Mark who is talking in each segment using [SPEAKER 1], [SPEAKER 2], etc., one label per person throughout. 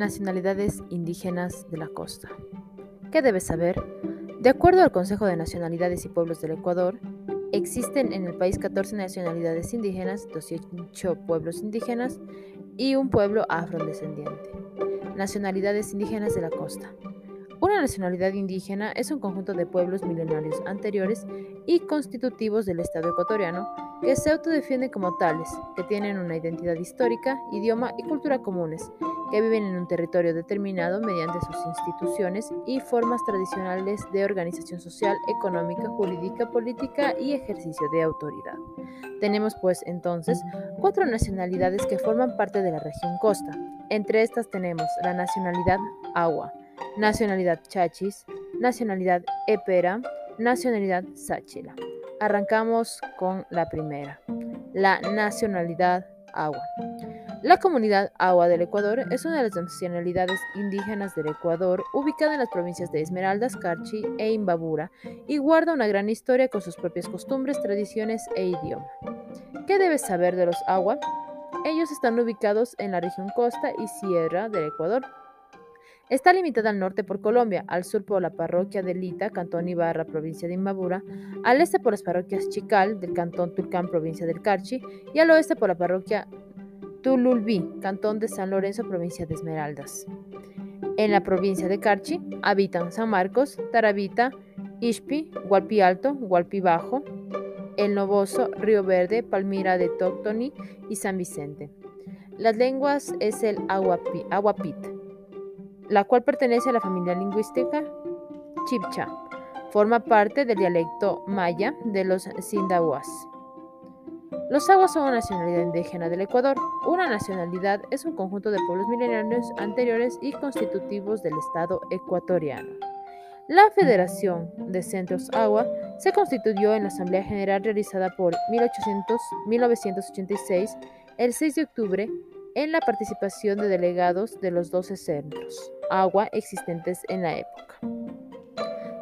[SPEAKER 1] Nacionalidades indígenas de la costa. ¿Qué debes saber? De acuerdo al Consejo de Nacionalidades y Pueblos del Ecuador, existen en el país 14 nacionalidades indígenas, 18 pueblos indígenas y un pueblo afrodescendiente. Nacionalidades indígenas de la costa. Una nacionalidad indígena es un conjunto de pueblos milenarios anteriores y constitutivos del Estado ecuatoriano que se autodefienden como tales, que tienen una identidad histórica, idioma y cultura comunes, que viven en un territorio determinado mediante sus instituciones y formas tradicionales de organización social, económica, jurídica, política y ejercicio de autoridad. Tenemos pues entonces cuatro nacionalidades que forman parte de la región costa. Entre estas tenemos la nacionalidad agua, nacionalidad chachis, nacionalidad epera, nacionalidad sáchila. Arrancamos con la primera, la nacionalidad agua. La comunidad agua del Ecuador es una de las nacionalidades indígenas del Ecuador, ubicada en las provincias de Esmeraldas, Carchi e Imbabura, y guarda una gran historia con sus propias costumbres, tradiciones e idioma. ¿Qué debes saber de los agua? Ellos están ubicados en la región costa y sierra del Ecuador. Está limitada al norte por Colombia, al sur por la parroquia de Lita, Cantón Ibarra, provincia de Imbabura, al este por las parroquias Chical, del Cantón Tulcán, provincia del Carchi, y al oeste por la parroquia Tululbí, Cantón de San Lorenzo, provincia de Esmeraldas. En la provincia de Carchi habitan San Marcos, Taravita, Ishpi, Gualpi Alto, Gualpi Bajo, El Novoso, Río Verde, Palmira de Toctoni y San Vicente. Las lenguas es el aguapit la cual pertenece a la familia lingüística chipcha. Forma parte del dialecto maya de los sindahuas. Los aguas son una nacionalidad indígena del Ecuador. Una nacionalidad es un conjunto de pueblos milenarios anteriores y constitutivos del Estado ecuatoriano. La Federación de Centros Agua se constituyó en la Asamblea General realizada por 1800, 1986, el 6 de octubre, en la participación de delegados de los 12 centros agua existentes en la época.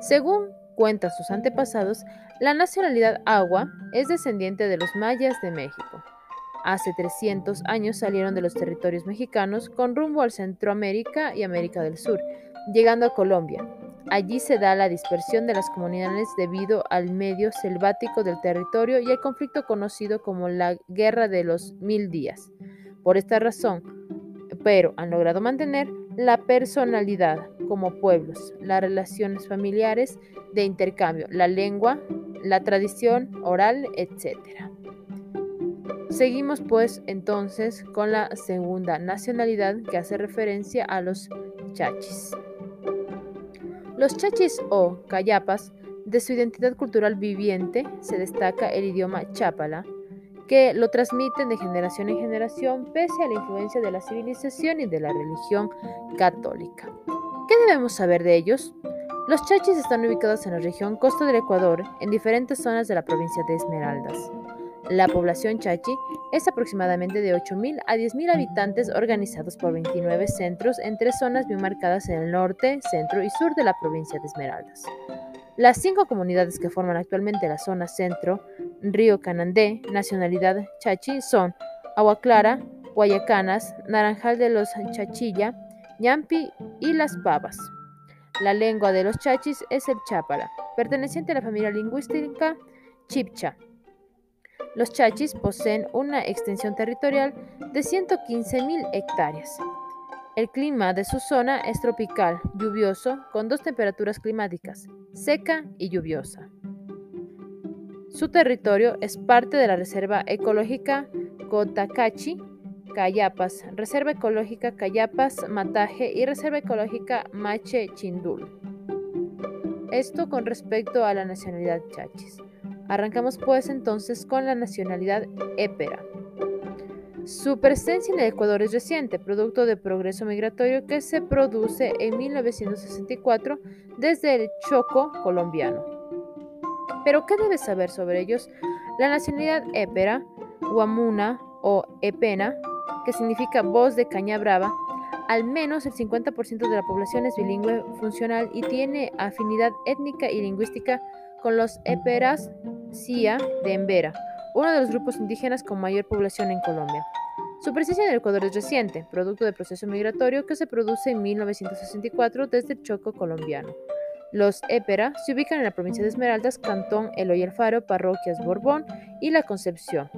[SPEAKER 1] Según cuentan sus antepasados, la nacionalidad agua es descendiente de los mayas de México. Hace 300 años salieron de los territorios mexicanos con rumbo al Centroamérica y América del Sur, llegando a Colombia. Allí se da la dispersión de las comunidades debido al medio selvático del territorio y el conflicto conocido como la Guerra de los Mil Días. Por esta razón, pero han logrado mantener la personalidad como pueblos, las relaciones familiares de intercambio, la lengua, la tradición oral, etc. Seguimos pues entonces con la segunda nacionalidad que hace referencia a los chachis. Los chachis o cayapas, de su identidad cultural viviente, se destaca el idioma chápala, que lo transmiten de generación en generación pese a la influencia de la civilización y de la religión católica. ¿Qué debemos saber de ellos? Los chachis están ubicados en la región costa del Ecuador, en diferentes zonas de la provincia de Esmeraldas. La población chachi es aproximadamente de 8.000 a 10.000 habitantes organizados por 29 centros en tres zonas bien marcadas en el norte, centro y sur de la provincia de Esmeraldas. Las cinco comunidades que forman actualmente la zona centro, Río Canandé, nacionalidad chachi, son Agua Clara, Guayacanas, Naranjal de los Chachilla, Ñampi y Las Pavas. La lengua de los chachis es el chápala, perteneciente a la familia lingüística chipcha. Los chachis poseen una extensión territorial de 115.000 hectáreas. El clima de su zona es tropical, lluvioso, con dos temperaturas climáticas, seca y lluviosa. Su territorio es parte de la Reserva Ecológica Cotacachi, Cayapas, Reserva Ecológica Cayapas, Mataje y Reserva Ecológica Mache Chindul. Esto con respecto a la nacionalidad chachis. Arrancamos pues entonces con la nacionalidad épera. Su presencia en el Ecuador es reciente, producto del progreso migratorio que se produce en 1964 desde el Choco colombiano. Pero, ¿qué debes saber sobre ellos? La nacionalidad épera, guamuna o epena, que significa voz de caña brava, al menos el 50% de la población es bilingüe funcional y tiene afinidad étnica y lingüística con los eperas cia de Embera, uno de los grupos indígenas con mayor población en Colombia. Su presencia en el Ecuador es reciente, producto del proceso migratorio que se produce en 1964 desde el Choco colombiano. Los Épera se ubican en la provincia de Esmeraldas, Cantón Eloy Alfaro, Parroquias Borbón y La Concepción.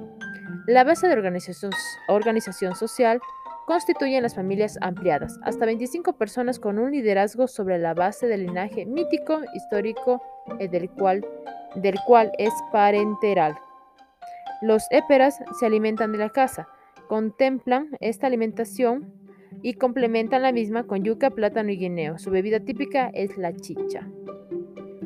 [SPEAKER 1] La base de organización, social constituyen las familias ampliadas, hasta 25 personas con un liderazgo sobre la base del linaje mítico, histórico, eh, del cual, del cual es parenteral. Los éperas se alimentan de la casa, contemplan esta alimentación y complementan la misma con yuca, plátano y guineo. Su bebida típica es la chicha.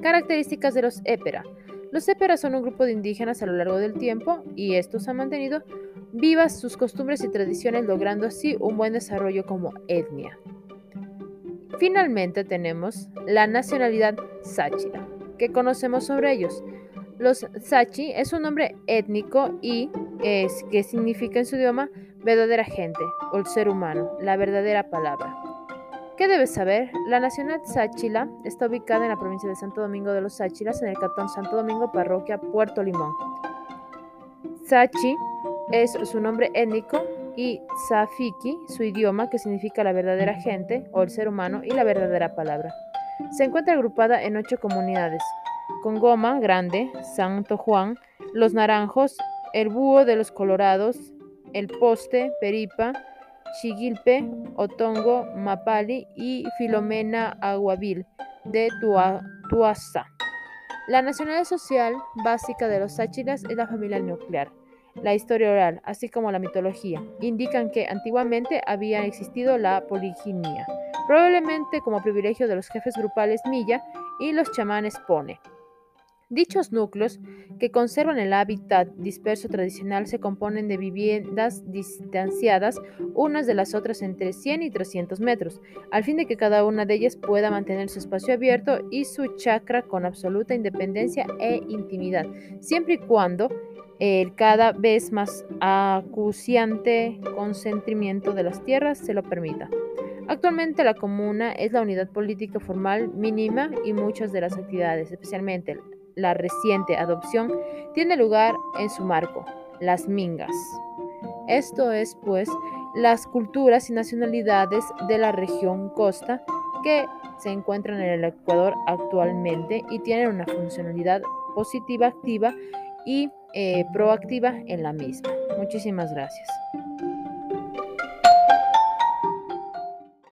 [SPEAKER 1] Características de los épera. Los éperas son un grupo de indígenas a lo largo del tiempo y estos han mantenido vivas sus costumbres y tradiciones, logrando así un buen desarrollo como etnia. Finalmente tenemos la nacionalidad sáchira. ¿Qué conocemos sobre ellos? Los Sachi es un nombre étnico y es, que significa en su idioma verdadera gente o el ser humano, la verdadera palabra. ¿Qué debes saber? La nacionalidad Sáchila está ubicada en la provincia de Santo Domingo de los Sáchilas, en el cantón Santo Domingo, parroquia Puerto Limón. Sachi es su nombre étnico y Safiki, su idioma, que significa la verdadera gente o el ser humano y la verdadera palabra. Se encuentra agrupada en ocho comunidades. Congoma, Grande, Santo Juan, Los Naranjos, El Búho de los Colorados, El Poste, Peripa, Chiguilpe, Otongo, Mapali y Filomena Aguavil de Tuasa. La nacionalidad social básica de los sáchiras es la familia nuclear. La historia oral, así como la mitología, indican que antiguamente había existido la poliginia, probablemente como privilegio de los jefes grupales Milla y los chamanes Pone. Dichos núcleos, que conservan el hábitat disperso tradicional, se componen de viviendas distanciadas unas de las otras entre 100 y 300 metros, al fin de que cada una de ellas pueda mantener su espacio abierto y su chakra con absoluta independencia e intimidad, siempre y cuando el cada vez más acuciante concentrimiento de las tierras se lo permita. Actualmente la comuna es la unidad política formal mínima y muchas de las actividades, especialmente la reciente adopción tiene lugar en su marco, las mingas. Esto es, pues, las culturas y nacionalidades de la región costa que se encuentran en el Ecuador actualmente y tienen una funcionalidad positiva, activa y eh, proactiva en la misma. Muchísimas gracias.